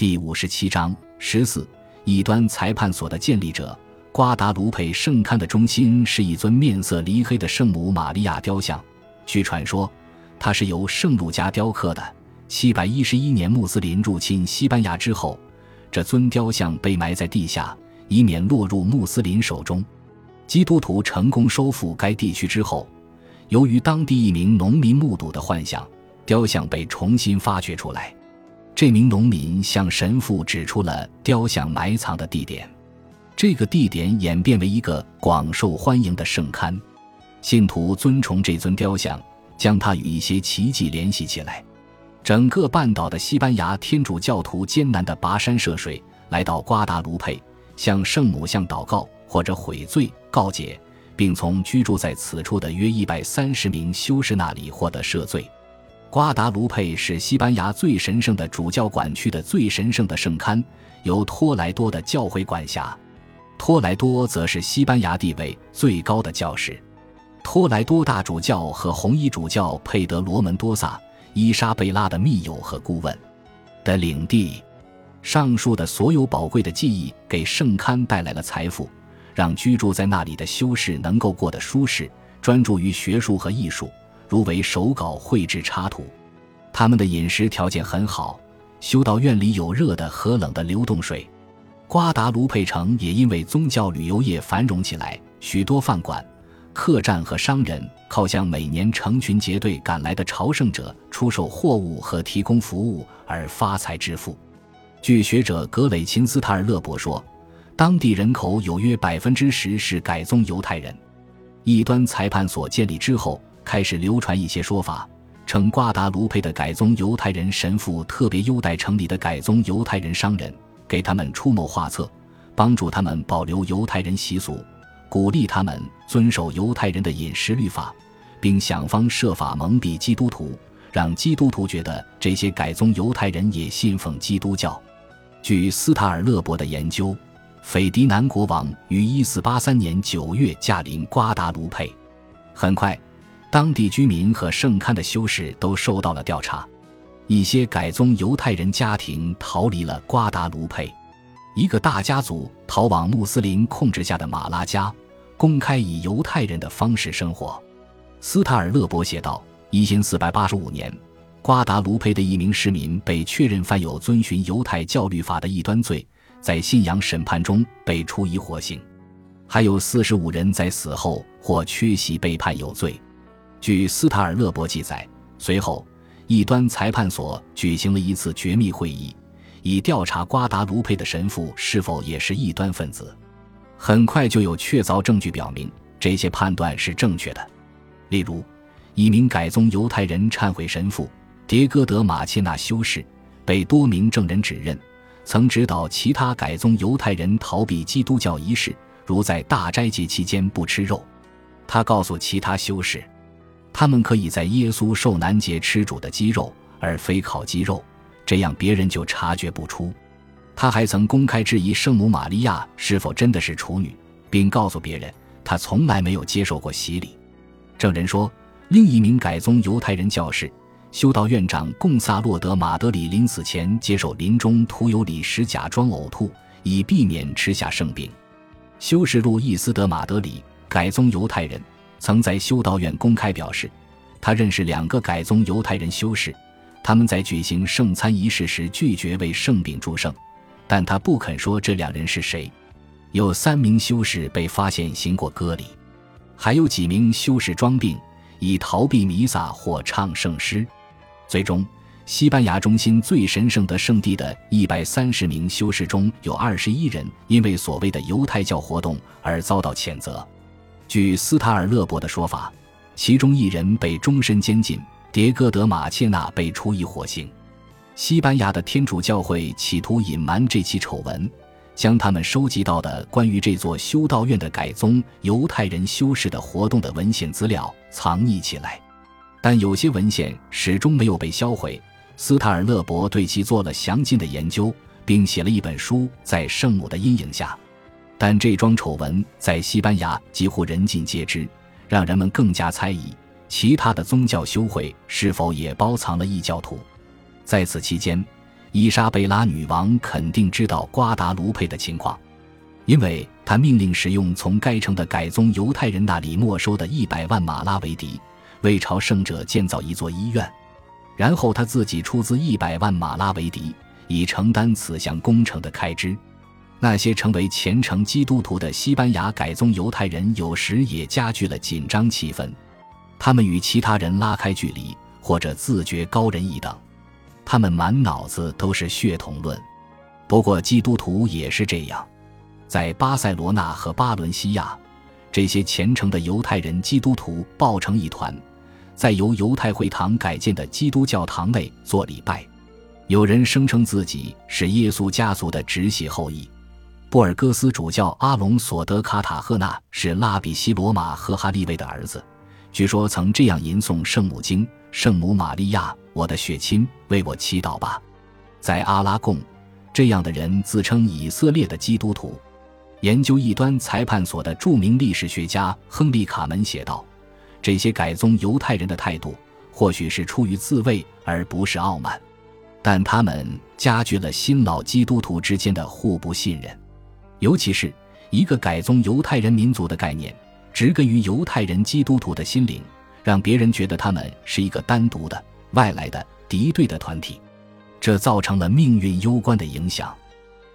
第五十七章十四异端裁判所的建立者瓜达卢佩圣龛的中心是一尊面色黧黑的圣母玛利亚雕像。据传说，它是由圣路加雕刻的。七百一十一年，穆斯林入侵西班牙之后，这尊雕像被埋在地下，以免落入穆斯林手中。基督徒成功收复该地区之后，由于当地一名农民目睹的幻象，雕像被重新发掘出来。这名农民向神父指出了雕像埋藏的地点，这个地点演变为一个广受欢迎的圣龛。信徒尊崇这尊雕像，将它与一些奇迹联系起来。整个半岛的西班牙天主教徒艰难地跋山涉水，来到瓜达卢佩，向圣母像祷告或者悔罪告解，并从居住在此处的约一百三十名修士那里获得赦罪。瓜达卢佩是西班牙最神圣的主教管区的最神圣的圣龛，由托莱多的教会管辖。托莱多则是西班牙地位最高的教士。托莱多大主教和红衣主教佩德罗门多萨。伊莎贝拉的密友和顾问的领地，上述的所有宝贵的记忆给圣龛带来了财富，让居住在那里的修士能够过得舒适，专注于学术和艺术，如为手稿绘制插图。他们的饮食条件很好，修道院里有热的和冷的流动水。瓜达卢佩城也因为宗教旅游业繁荣起来，许多饭馆。客栈和商人靠向每年成群结队赶来的朝圣者出售货物和提供服务而发财致富。据学者格雷琴斯塔尔勒伯说，当地人口有约百分之十是改宗犹太人。异端裁判所建立之后，开始流传一些说法，称瓜达卢佩的改宗犹太人神父特别优待城里的改宗犹太人商人，给他们出谋划策，帮助他们保留犹太人习俗。鼓励他们遵守犹太人的饮食律法，并想方设法蒙蔽基督徒，让基督徒觉得这些改宗犹太人也信奉基督教。据斯塔尔勒伯的研究，斐迪南国王于1483年9月驾临瓜达卢佩。很快，当地居民和圣龛的修士都受到了调查。一些改宗犹太人家庭逃离了瓜达卢佩。一个大家族逃往穆斯林控制下的马拉加，公开以犹太人的方式生活。斯塔尔勒伯写道：，一千四百八十五年，瓜达卢佩的一名市民被确认犯有遵循犹太教律法的异端罪，在信仰审判中被处以火刑。还有四十五人在死后或缺席被判有罪。据斯塔尔勒伯记载，随后异端裁判所举行了一次绝密会议。以调查瓜达卢佩的神父是否也是异端分子。很快就有确凿证据表明这些判断是正确的。例如，一名改宗犹太人忏悔神父迭戈德马切纳修士被多名证人指认曾指导其他改宗犹太人逃避基督教仪式，如在大斋节期间不吃肉。他告诉其他修士，他们可以在耶稣受难节吃煮的鸡肉，而非烤鸡肉。这样别人就察觉不出。他还曾公开质疑圣母玛利亚是否真的是处女，并告诉别人他从来没有接受过洗礼。证人说，另一名改宗犹太人教士、修道院长贡萨洛德马德里临死前接受临终涂油礼时假装呕吐，以避免吃下圣饼。修士路易斯德马德里改宗犹太人曾在修道院公开表示，他认识两个改宗犹太人修士。他们在举行圣餐仪式时拒绝为圣饼祝圣，但他不肯说这两人是谁。有三名修士被发现行过割礼，还有几名修士装病以逃避弥撒或唱圣诗。最终，西班牙中心最神圣的圣地的一百三十名修士中有二十一人因为所谓的犹太教活动而遭到谴责。据斯塔尔勒伯的说法，其中一人被终身监禁。迭戈德马切纳被处以火刑。西班牙的天主教会企图隐瞒这起丑闻，将他们收集到的关于这座修道院的改宗犹太人修士的活动的文献资料藏匿起来，但有些文献始终没有被销毁。斯塔尔勒伯对其做了详尽的研究，并写了一本书《在圣母的阴影下》，但这桩丑闻在西班牙几乎人尽皆知，让人们更加猜疑。其他的宗教修会是否也包藏了异教徒？在此期间，伊莎贝拉女王肯定知道瓜达卢佩的情况，因为她命令使用从该城的改宗犹太人那里没收的一百万马拉维迪，为朝圣者建造一座医院。然后他自己出资一百万马拉维迪，以承担此项工程的开支。那些成为虔诚基督徒的西班牙改宗犹太人，有时也加剧了紧张气氛。他们与其他人拉开距离，或者自觉高人一等。他们满脑子都是血统论。不过基督徒也是这样。在巴塞罗那和巴伦西亚，这些虔诚的犹太人基督徒抱成一团。在由犹太会堂改建的基督教堂内做礼拜，有人声称自己是耶稣家族的直系后裔。布尔戈斯主教阿隆索德卡塔赫纳是拉比西罗马和哈利卫的儿子，据说曾这样吟诵圣母经：“圣母玛利亚，我的血亲，为我祈祷吧。”在阿拉贡，这样的人自称以色列的基督徒。研究异端裁判所的著名历史学家亨利卡门写道。这些改宗犹太人的态度，或许是出于自卫而不是傲慢，但他们加剧了新老基督徒之间的互不信任。尤其是一个改宗犹太人民族的概念，植根于犹太人基督徒的心灵，让别人觉得他们是一个单独的、外来的、敌对的团体，这造成了命运攸关的影响。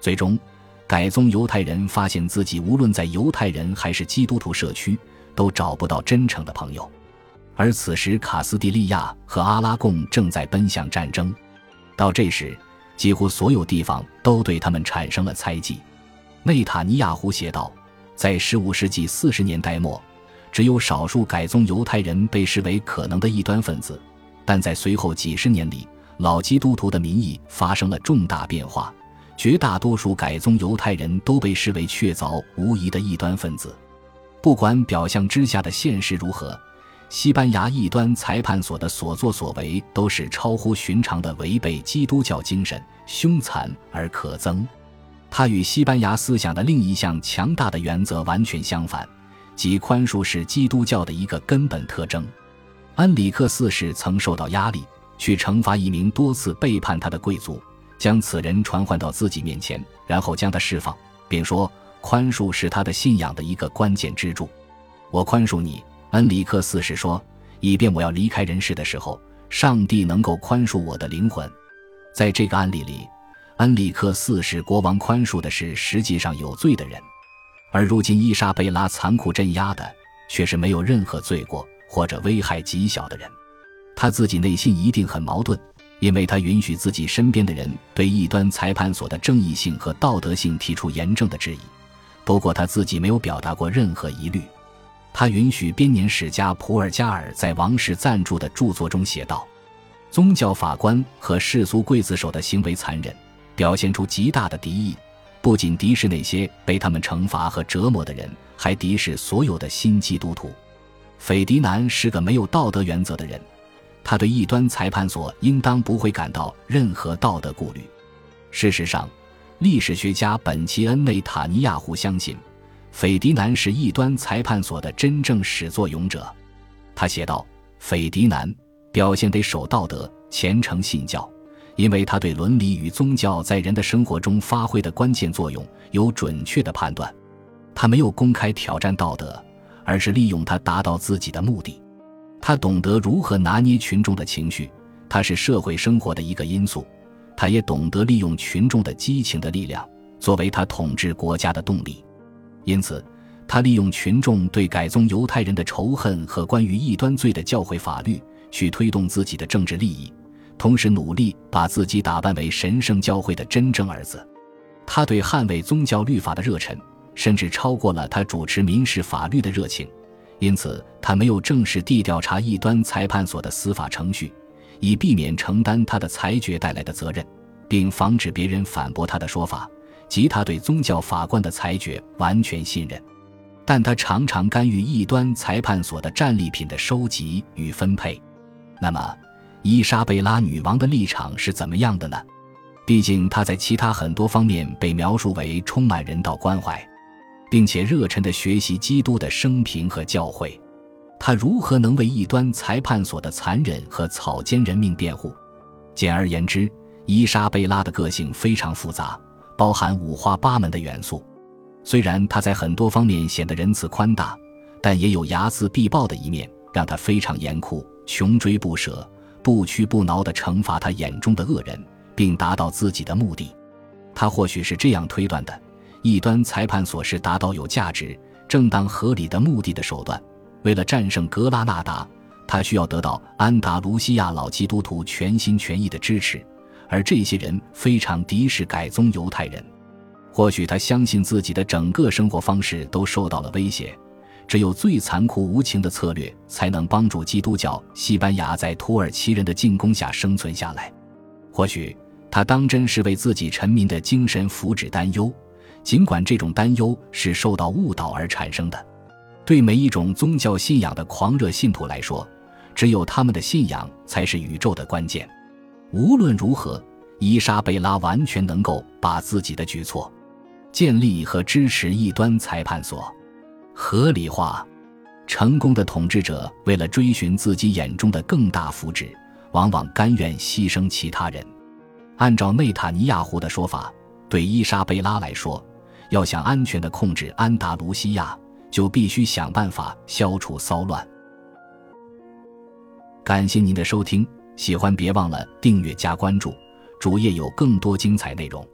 最终，改宗犹太人发现自己无论在犹太人还是基督徒社区。都找不到真诚的朋友，而此时卡斯蒂利亚和阿拉贡正在奔向战争。到这时，几乎所有地方都对他们产生了猜忌。内塔尼亚胡写道，在15世纪40年代末，只有少数改宗犹太人被视为可能的异端分子，但在随后几十年里，老基督徒的民意发生了重大变化，绝大多数改宗犹太人都被视为确凿无疑的异端分子。不管表象之下的现实如何，西班牙异端裁判所的所作所为都是超乎寻常的，违背基督教精神，凶残而可憎。它与西班牙思想的另一项强大的原则完全相反，即宽恕是基督教的一个根本特征。安里克四世曾受到压力，去惩罚一名多次背叛他的贵族，将此人传唤到自己面前，然后将他释放，并说。宽恕是他的信仰的一个关键支柱。我宽恕你，恩里克四世说，以便我要离开人世的时候，上帝能够宽恕我的灵魂。在这个案例里，恩里克四世国王宽恕的是实际上有罪的人，而如今伊莎贝拉残酷镇压的却是没有任何罪过或者危害极小的人。他自己内心一定很矛盾，因为他允许自己身边的人对异端裁判所的正义性和道德性提出严正的质疑。不过他自己没有表达过任何疑虑。他允许编年史家普尔加尔在王室赞助的著作中写道：“宗教法官和世俗刽子手的行为残忍，表现出极大的敌意。不仅敌视那些被他们惩罚和折磨的人，还敌视所有的新基督徒。斐迪南是个没有道德原则的人，他对异端裁判所应当不会感到任何道德顾虑。事实上。”历史学家本奇恩内塔尼亚胡相信，斐迪南是异端裁判所的真正始作俑者。他写道：“斐迪南表现得守道德、虔诚信教，因为他对伦理与宗教在人的生活中发挥的关键作用有准确的判断。他没有公开挑战道德，而是利用它达到自己的目的。他懂得如何拿捏群众的情绪，他是社会生活的一个因素。”他也懂得利用群众的激情的力量作为他统治国家的动力，因此，他利用群众对改宗犹太人的仇恨和关于异端罪的教会法律去推动自己的政治利益，同时努力把自己打扮为神圣教会的真正儿子。他对捍卫宗教律法的热忱甚至超过了他主持民事法律的热情，因此，他没有正式地调查异端裁判所的司法程序。以避免承担他的裁决带来的责任，并防止别人反驳他的说法，及他对宗教法官的裁决完全信任。但他常常干预异端裁判所的战利品的收集与分配。那么，伊莎贝拉女王的立场是怎么样的呢？毕竟她在其他很多方面被描述为充满人道关怀，并且热忱地学习基督的生平和教诲。她如何能为异端裁判所的残忍和草菅人命辩护？简而言之，伊莎贝拉的个性非常复杂，包含五花八门的元素。虽然她在很多方面显得仁慈宽大，但也有睚眦必报的一面，让她非常严酷，穷追不舍，不屈不挠地惩罚他眼中的恶人，并达到自己的目的。他或许是这样推断的：异端裁判所是达到有价值、正当合理的目的的手段。为了战胜格拉纳达，他需要得到安达卢西亚老基督徒全心全意的支持，而这些人非常敌视改宗犹太人。或许他相信自己的整个生活方式都受到了威胁，只有最残酷无情的策略才能帮助基督教西班牙在土耳其人的进攻下生存下来。或许他当真是为自己臣民的精神福祉担忧，尽管这种担忧是受到误导而产生的。对每一种宗教信仰的狂热信徒来说，只有他们的信仰才是宇宙的关键。无论如何，伊莎贝拉完全能够把自己的举措。建立和支持异端裁判所，合理化。成功的统治者为了追寻自己眼中的更大福祉，往往甘愿牺牲其他人。按照内塔尼亚胡的说法，对伊莎贝拉来说，要想安全地控制安达卢西亚，就必须想办法消除骚乱。感谢您的收听，喜欢别忘了订阅加关注，主页有更多精彩内容。